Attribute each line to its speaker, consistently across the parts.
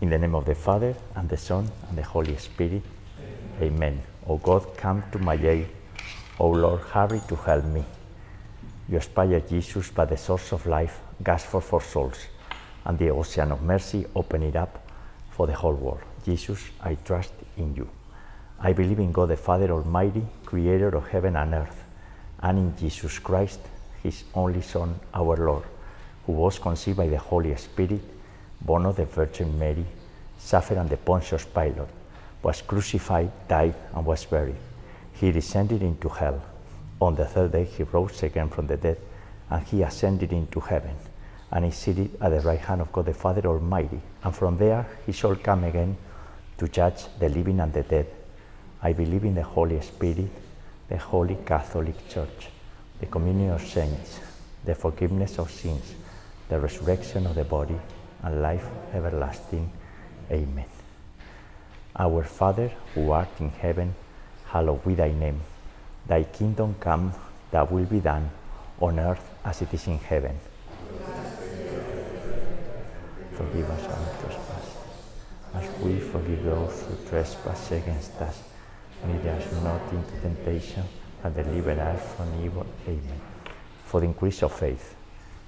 Speaker 1: In the name of the Father, and the Son, and the Holy Spirit. Amen. O God, come to my aid. O Lord, hurry to help me. You inspire Jesus by the source of life, gas for souls, and the ocean of mercy, open it up for the whole world. Jesus, I trust in you. I believe in God the Father Almighty, creator of heaven and earth, and in Jesus Christ, his only Son, our Lord, who was conceived by the Holy Spirit, born of the Virgin Mary, suffered under Pontius Pilate, was crucified, died, and was buried. He descended into hell. On the third day, he rose again from the dead, and he ascended into heaven, and is seated at the right hand of God the Father Almighty. And from there, he shall come again to judge the living and the dead. I believe in the Holy Spirit, the Holy Catholic Church, the communion of saints, the forgiveness of sins, the resurrection of the body, and life everlasting. Amen. Our Father, who art in heaven, hallowed be thy name. Thy kingdom come, thy will be done, on earth as it is in heaven. Forgive us our trespasses, as we forgive those who trespass against us. Lead us not into temptation, but deliver us from evil. Amen. For the increase of faith.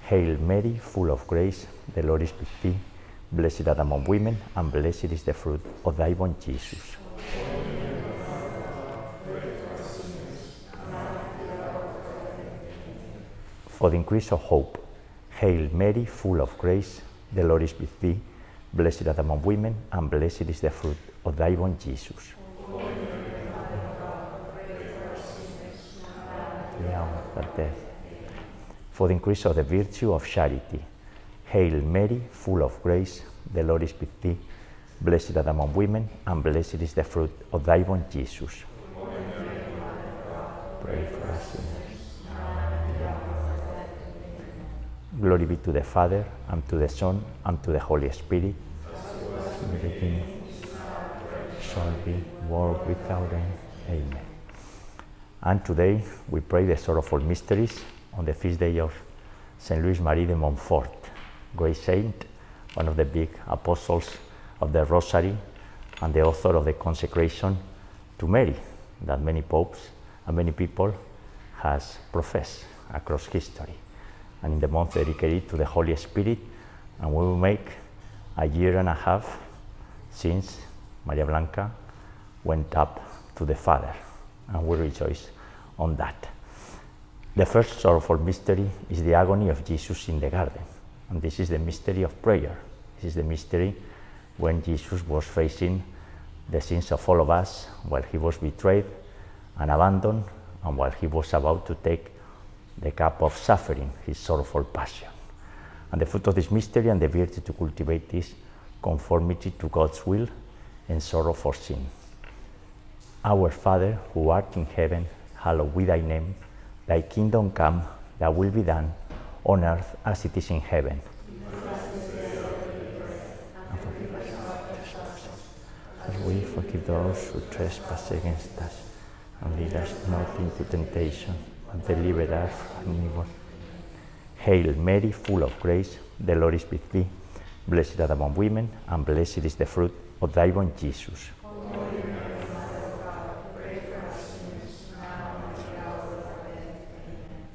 Speaker 1: Hail Mary, full of grace, the Lord is with thee. Blessed art among women, and blessed is the fruit of thy womb, Jesus. For the increase of hope. Hail Mary, full of grace, the Lord is with thee. Blessed art among women, and blessed is the fruit of thy womb, Jesus. The hour of death. For the increase of the virtue of charity. Hail Mary, full of grace, the Lord is with thee. Blessed art among women, and blessed is the fruit of thy womb, Jesus. Pray for us sinners. Glory be to the Father, and to the Son, and to the Holy Spirit. The shall be, world without end. Amen. And today we pray the sorrowful mysteries on the feast day of Saint Louis Marie de Montfort, great saint, one of the big apostles of the Rosary, and the author of the consecration to Mary that many popes and many people has professed across history. And in the month dedicated to the Holy Spirit, and we will make a year and a half since Maria Blanca went up to the Father, and we rejoice on that. The first sorrowful mystery is the agony of Jesus in the garden. And this is the mystery of prayer. This is the mystery when Jesus was facing the sins of all of us while he was betrayed and abandoned, and while he was about to take the cup of suffering, his sorrowful passion. And the fruit of this mystery and the virtue to cultivate this conformity to God's will and sorrow for sin. Our Father, who art in heaven, hallowed be thy name. Thy kingdom come, thy will be done, on earth as it is in heaven. And forgive us as we forgive those who trespass against us. And lead us not into temptation, but deliver us from evil. Hail Mary, full of grace, the Lord is with thee. Blessed art among women, and blessed is the fruit of thy womb, Jesus.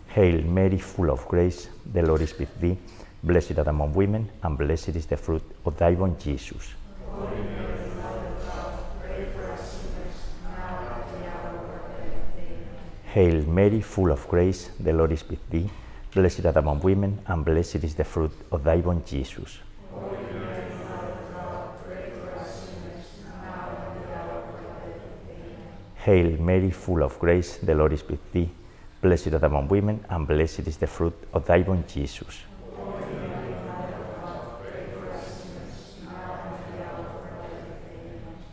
Speaker 1: Hail Mary, full of grace, the Lord is with thee. Blessed art among women, and blessed is the fruit of thy womb, Jesus. Hail Mary, full of grace, the Lord is with thee. Blessed art among women, and blessed is the fruit of thy womb, Jesus. Hail Mary, full of grace, the Lord is with thee. Blessed art among women, and blessed is the fruit of thy womb, Jesus.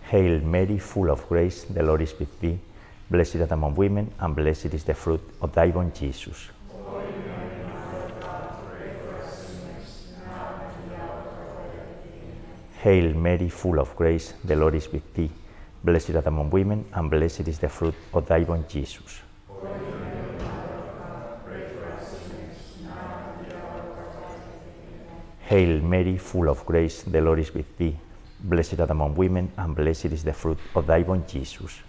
Speaker 1: Hail Mary, full of grace, the Lord is with thee. Blessed art among women, and blessed is the fruit of thy womb, Jesus. Hail Mary, full of grace, the Lord is with thee. Blessed art among women, and blessed is the fruit of thy womb, Jesus. Hail Mary, full of grace, the Lord is with thee. blessed art among women, and blessed is the fruit of thy womb, Jesus.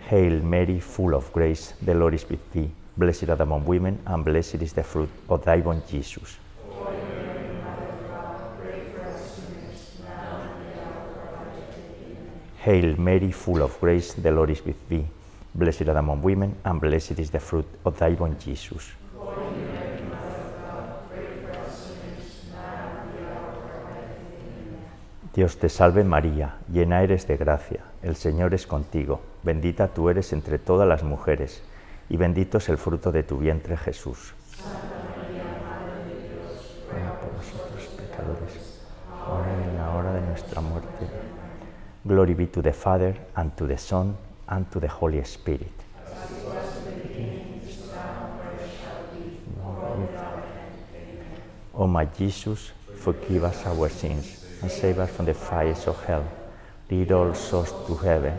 Speaker 1: Hail Mary, full of grace, the Lord is with thee. Blessed art among women, and blessed is the fruit of thy womb, Jesus. Hail Mary, full of grace, the Lord is with thee. Blessed art among women, and blessed is the fruit of thy womb, Jesus. Dios te salve María, llena eres de gracia, el Señor es contigo, bendita tú eres entre todas las mujeres, y bendito es el fruto de tu vientre Jesús. Ahora y en la hora de nuestra muerte. Glory be to the Father, and to the Son, and to the Holy Spirit. O my Jesus, forgive us our sins and save us from the fires of hell. Lead all souls to heaven,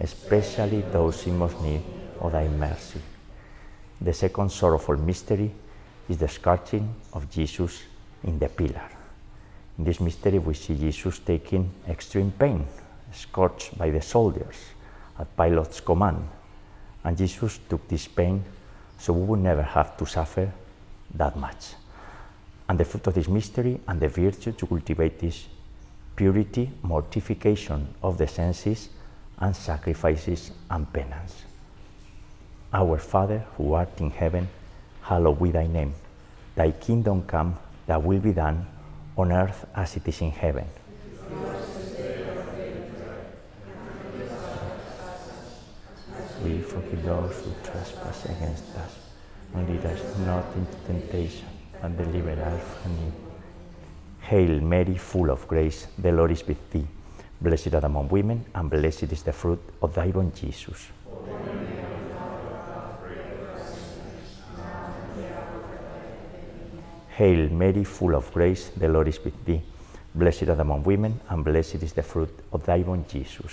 Speaker 1: especially those in most need of thy mercy. The second sorrowful mystery is the scourging of Jesus in the pillar. In this mystery, we see Jesus taking extreme pain, scourged by the soldiers at Pilate's command. And Jesus took this pain so we would never have to suffer that much. And the fruit of this mystery and the virtue to cultivate this purity, mortification of the senses, and sacrifices and penance. Our Father, who art in heaven, hallowed be thy name. Thy kingdom come, thy will be done, on earth as it is in heaven. Forgive those who trespass against us, and lead us not into temptation, and deliver us from evil. Hail Mary, full of grace, the Lord is with thee. Blessed art among women, and blessed is the fruit of thy womb, Jesus. Hail Mary, full of grace, the Lord is with thee. Blessed art among women, and blessed is the fruit of thy womb, Jesus.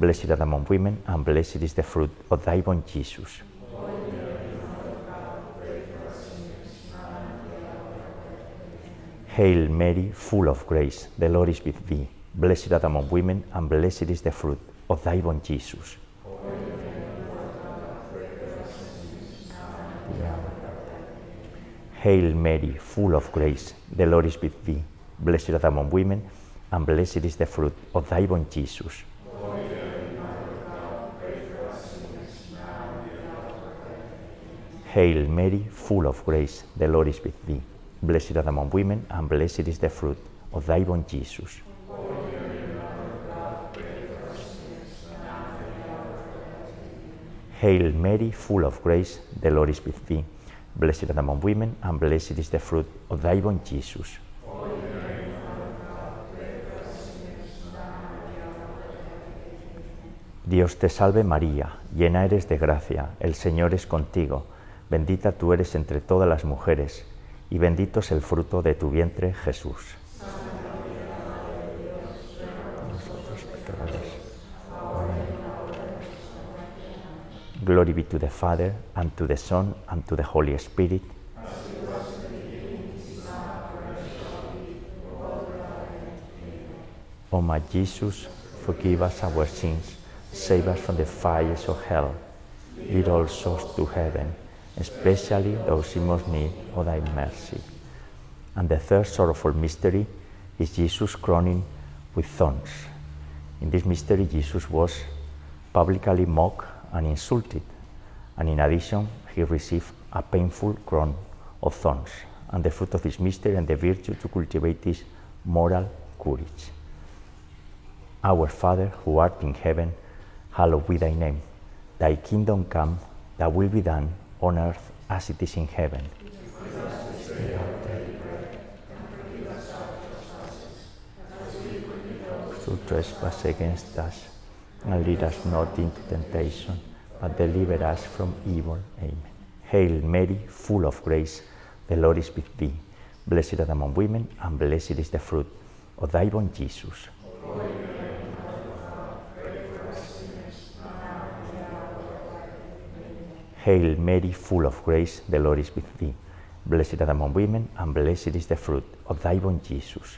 Speaker 1: Blessed art among women, and blessed is the fruit of thy womb, Jesus. Hail Mary, full of grace, the Lord is with thee. Blessed art among women, and blessed is the fruit of thy womb, Jesus. Hail Mary, full of grace, the Lord is with thee. Blessed art among women, and blessed is the fruit of thy womb, Jesus. Hail Mary, full of grace, the Lord is with thee. Blessed art among women, and blessed is the fruit of thy womb, Jesus. Hail Mary, full of grace, the Lord is with thee. Blessed art among women, and blessed is the fruit of thy womb, Jesus. Dios te salve María, llena eres de gracia, el Señor es contigo, bendita tú eres entre todas las mujeres, y bendito es el fruto de tu vientre, Jesús. Glory be to the Father, and to the Son, and to the Holy Spirit. O my Jesus, forgive us our sins, save us from the fires of hell, lead all souls to heaven, especially those in most need of thy mercy. And the third sorrowful mystery is Jesus crowning with thorns. In this mystery, Jesus was publicly mocked and insulted, and in addition, he received a painful crown of thorns. And the fruit of this mystery and the virtue to cultivate is moral courage. Our Father, who art in heaven, hallowed be thy name. Thy kingdom come, thy will be done on earth as it is in heaven. Who trespass against us, and lead us not into temptation, but deliver us from evil. Amen. Hail Mary, full of grace, the Lord is with thee. Blessed art among women, and blessed is the fruit of thy womb, Jesus. Hail Mary, full of grace, the Lord is with thee. Blessed art among women, and blessed is the fruit of thy womb, Jesus.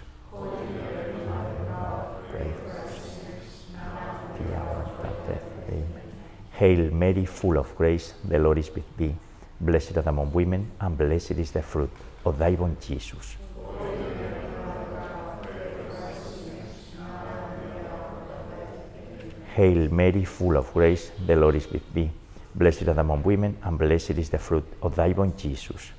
Speaker 1: Hail Mary, full of grace, the Lord is with thee. Blessed art among women, and blessed is the fruit of thy womb, Jesus. Hail Mary, full of grace, the Lord is with thee. Blessed art among women, and blessed is the fruit of thy womb, Jesus.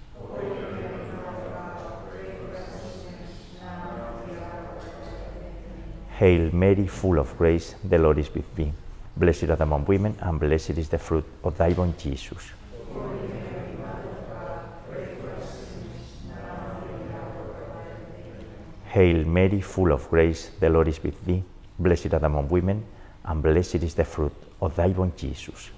Speaker 1: Hail Mary, full of grace, the Lord is with thee. Blessed art among women, and blessed is the fruit of thy womb, Jesus. Hail Mary, full of grace, the Lord is with thee. Blessed art among women, and blessed is the fruit of thy womb, Jesus.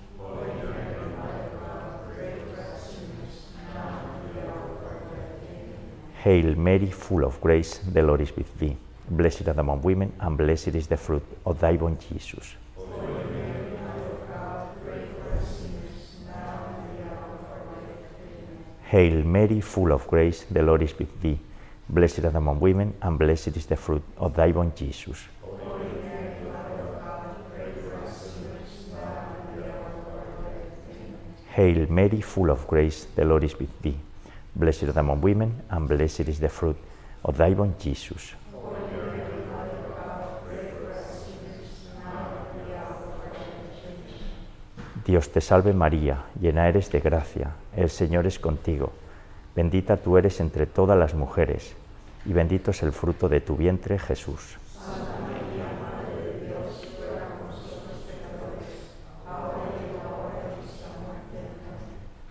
Speaker 1: Hail Mary, full of grace, the Lord is with thee. Blessed art among women, and blessed is the fruit of thy womb, Jesus. Hail Mary, full of grace, the Lord is with thee. Blessed art among women, and blessed is the fruit of thy womb, Jesus. Hail Mary, full of grace, the Lord is with thee. Blessed art among women, and blessed is the fruit of thy womb, Jesus. Dios te salve María, llena eres de gracia, el Señor es contigo. Bendita tú eres entre todas las mujeres, y bendito es el fruto de tu vientre, Jesús.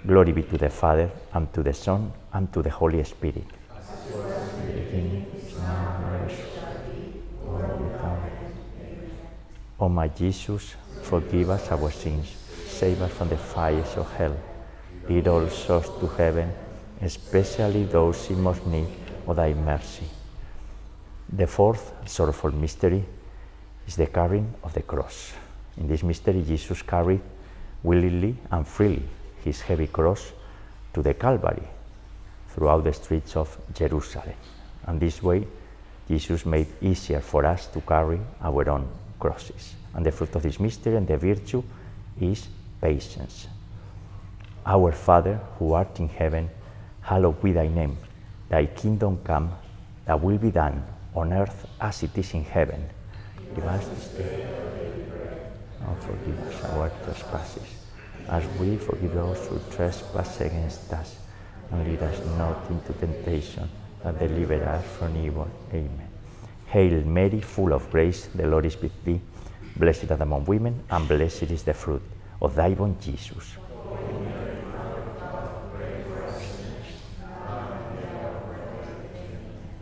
Speaker 1: Glory be to the Father, and to the Son, and to the Holy Spirit. O my Jesus, forgive us our sins, save us from the fires of hell, lead all souls to heaven, especially those in most need of thy mercy. The fourth sorrowful mystery is the carrying of the cross. In this mystery, Jesus carried willingly and freely his heavy cross to the Calvary throughout the streets of Jerusalem. And this way, Jesus made easier for us to carry our own crosses. And the fruit of this mystery and the virtue is patience. Our Father, who art in heaven, hallowed be thy name. Thy kingdom come, thy will be done on earth as it is in heaven. Give us this day, and forgive us our trespasses as we forgive those who trespass against us. And lead us not into temptation, but deliver us from evil. Amen. Hail Mary, full of grace, the Lord is with thee. Blessed art among women, and blessed is the fruit of thy womb, Jesus.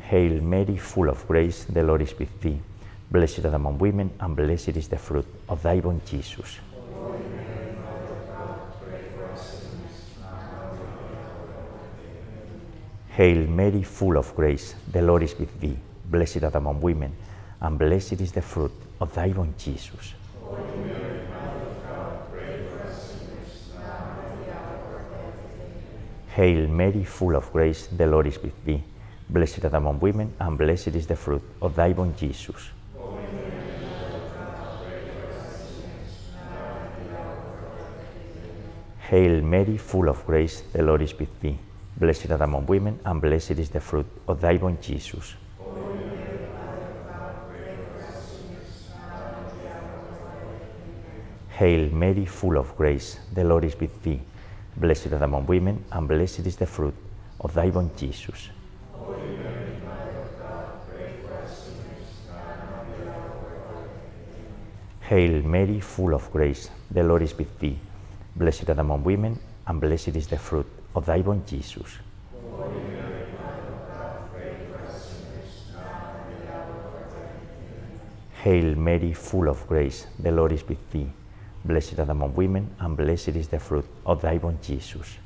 Speaker 1: Hail Mary, full of grace, the Lord is with thee. Blessed art among women, and blessed is the fruit of thy womb, Jesus. Hail Mary, full of grace, the Lord is with thee. Blessed art among women, and blessed is the fruit of thy womb, Jesus. Hail Mary, full of grace, the Lord is with thee. Blessed art among women, and blessed is the fruit of thy womb, Jesus. Hail Mary, full of grace, the Lord is with thee. Blessed art among women, and blessed is the fruit of thy womb, Jesus. Hail Mary, full of grace, the Lord is with thee. Blessed art among women, and blessed is the fruit of thy womb, Jesus. Hail Mary, full of grace, the Lord is with thee. Blessed are among women, and blessed is the fruit of thy womb, Jesus. Hail Mary, full of grace, the Lord is with thee. Blessed art among women, and blessed is the fruit of thy womb, Jesus.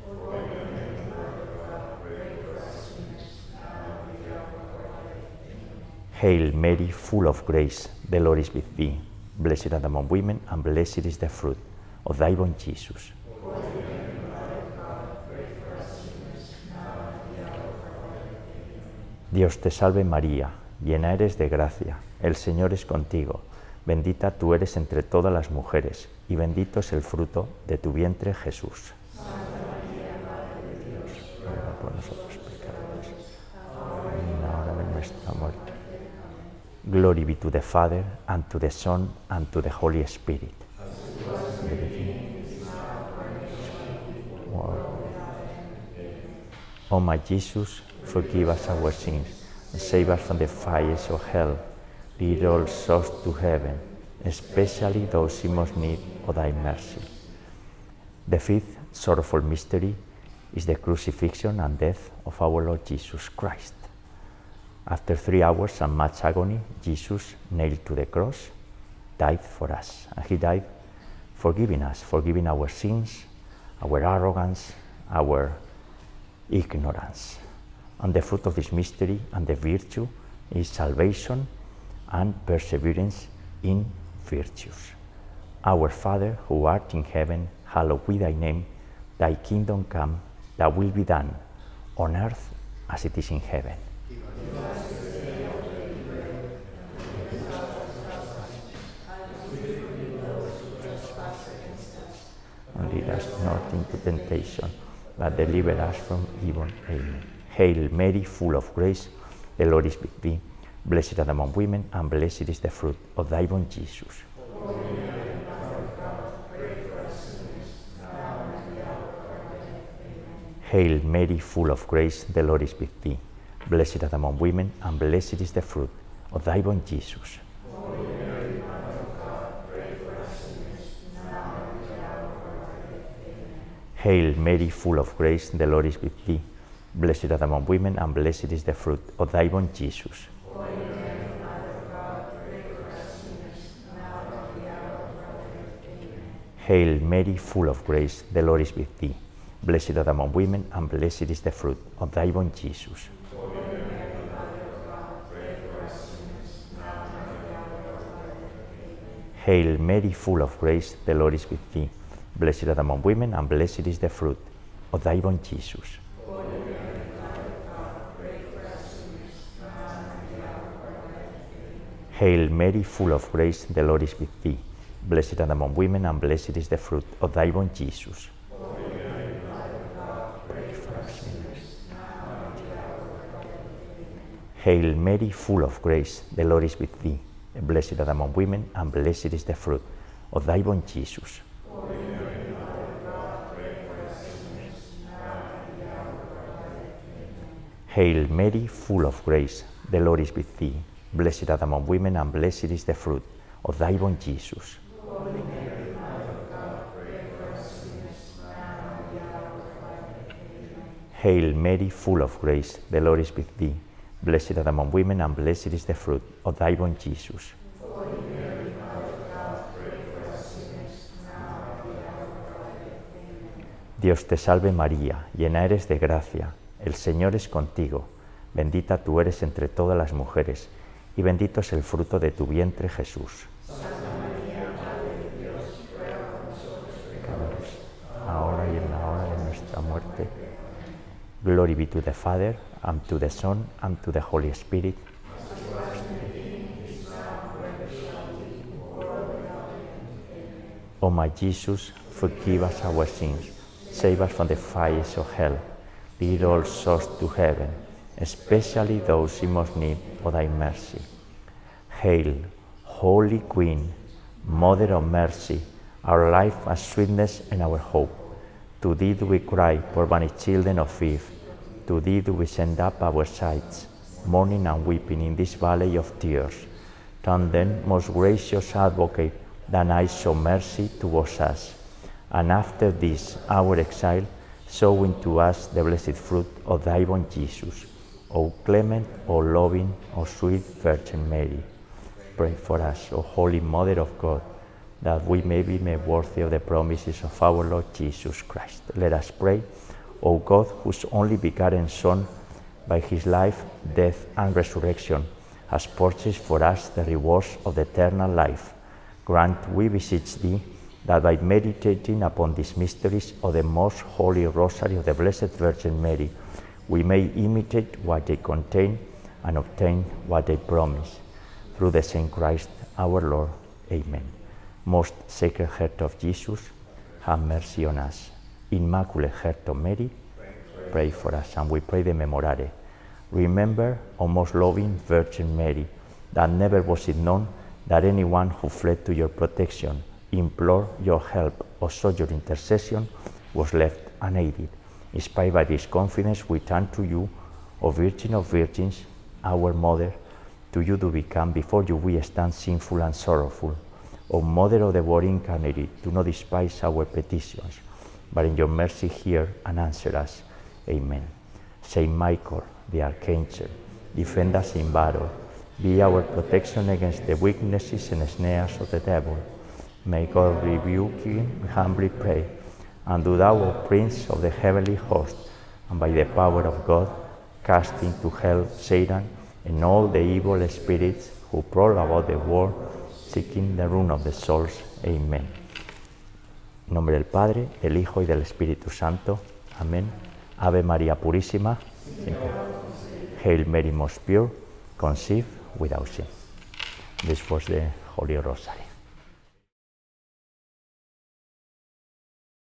Speaker 1: Hail Mary, full of grace, the Lord is with thee. Blessed art among women, and blessed is the fruit of thy womb, Jesus. Dios te salve María, llena eres de gracia, el Señor es contigo, bendita tú eres entre todas las mujeres, y bendito es el fruto de tu vientre Jesús. Ruega por nosotros pecadores, y en la hora de nuestra muerte. Glory be to the Father, and to the Son, and to the Holy Spirit. O my Jesus, forgive us our sins, and save us from the fires of hell. Lead all souls to heaven, especially those in most need of thy mercy. The fifth sorrowful mystery is the crucifixion and death of our Lord Jesus Christ. After three hours and much agony, Jesus, nailed to the cross, died for us. And he died forgiving us, forgiving our sins, our arrogance, our ignorance. And the fruit of this mystery and the virtue is salvation and perseverance in virtues. Our Father, who art in heaven, hallowed be thy name. Thy kingdom come, thy will be done, on earth as it is in heaven. and lead us not into temptation, but deliver us from evil. Amen. Hail Mary, full of grace, the Lord is with thee. Blessed art among women, and blessed is the fruit of thy womb, Jesus. Hail Mary, full of grace, the Lord is with thee. Blessed art among women, and blessed is the fruit of thy womb, Jesus. Hail Mary, full of grace, the Lord is with thee. Blessed are the among women, and blessed is the fruit of thy womb, Jesus. Hail Mary, full of grace, the Lord is with thee. Blessed are thou among women, and blessed is the fruit of thy womb, Jesus. Hail Mary, full of grace, the Lord is with thee. Blessed art thou among women, and blessed is the fruit of thy womb, Jesus. Hail Mary, full of grace, the Lord is with thee. Blessed art among women, and blessed is the fruit of thy womb, Jesus. Hail Mary, full of grace, the Lord is with thee. Blessed art among women, and blessed is the fruit of thy womb, Jesus. Hail Mary, full of grace, the Lord is with thee. Blessed art thou among women, and blessed is the fruit of thy womb, Jesus. Hail Mary, full of grace, the Lord is with thee. Blessed art thou among women, and blessed is the fruit of thy womb, Jesus. Dios te salve María, llena eres de gracia, el Señor es contigo, bendita tú eres entre todas las mujeres, y bendito es el fruto de tu vientre Jesús. Ahora y en la hora de nuestra muerte. Glory be to the Father, and to the Son, and to the Holy Spirit. O my Jesus, forgive us our sins, save us from the fires of hell, lead all souls to heaven, especially those in most need of thy mercy. Hail, Holy Queen, Mother of Mercy, our life and sweetness and our hope. To thee do we cry, poor banished children of Eve. To thee do we send up our sighs, mourning and weeping in this valley of tears. Turn then, most gracious Advocate, that I show mercy towards us. And after this, our exile, show into us the blessed fruit of thy born Jesus. O clement, O loving, O sweet Virgin Mary, pray for us, O Holy Mother of God, that we may be made worthy of the promises of our Lord Jesus Christ. Let us pray, O God, whose only begotten Son, by his life, death, and resurrection, has purchased for us the rewards of the eternal life. Grant, we beseech thee, that by meditating upon these mysteries of the most holy rosary of the Blessed Virgin Mary, we may imitate what they contain and obtain what they promise. Through the same Christ our Lord. Amen. Most Sacred Heart of Jesus, have mercy on us. Immaculate Heart of Mary, pray for us. And we pray the Memorare. Remember, O most loving Virgin Mary, that never was it known that anyone who fled to your protection, implored your help, or sought your intercession was left unaided. Inspired by this confidence, we turn to you, O Virgin of Virgins, our Mother. To you do we come, before you we stand sinful and sorrowful. O Mother of the Word incarnate, do not despise our petitions, but in your mercy hear and answer us. Amen. Saint Michael, the Archangel, defend us in battle. Be our protection against the weaknesses and snares of the devil. May God rebuke him, we humbly pray. And do thou, O Prince of the heavenly host, and by the power of God, cast into hell Satan and all the evil spirits who prowl about the world, seeking the ruin of the souls. Amen. En nombre del Padre, del Hijo y del Espíritu Santo. Amén. Ave María Purísima. Hail Mary, most pure, conceived without sin. This was the Holy Rosary.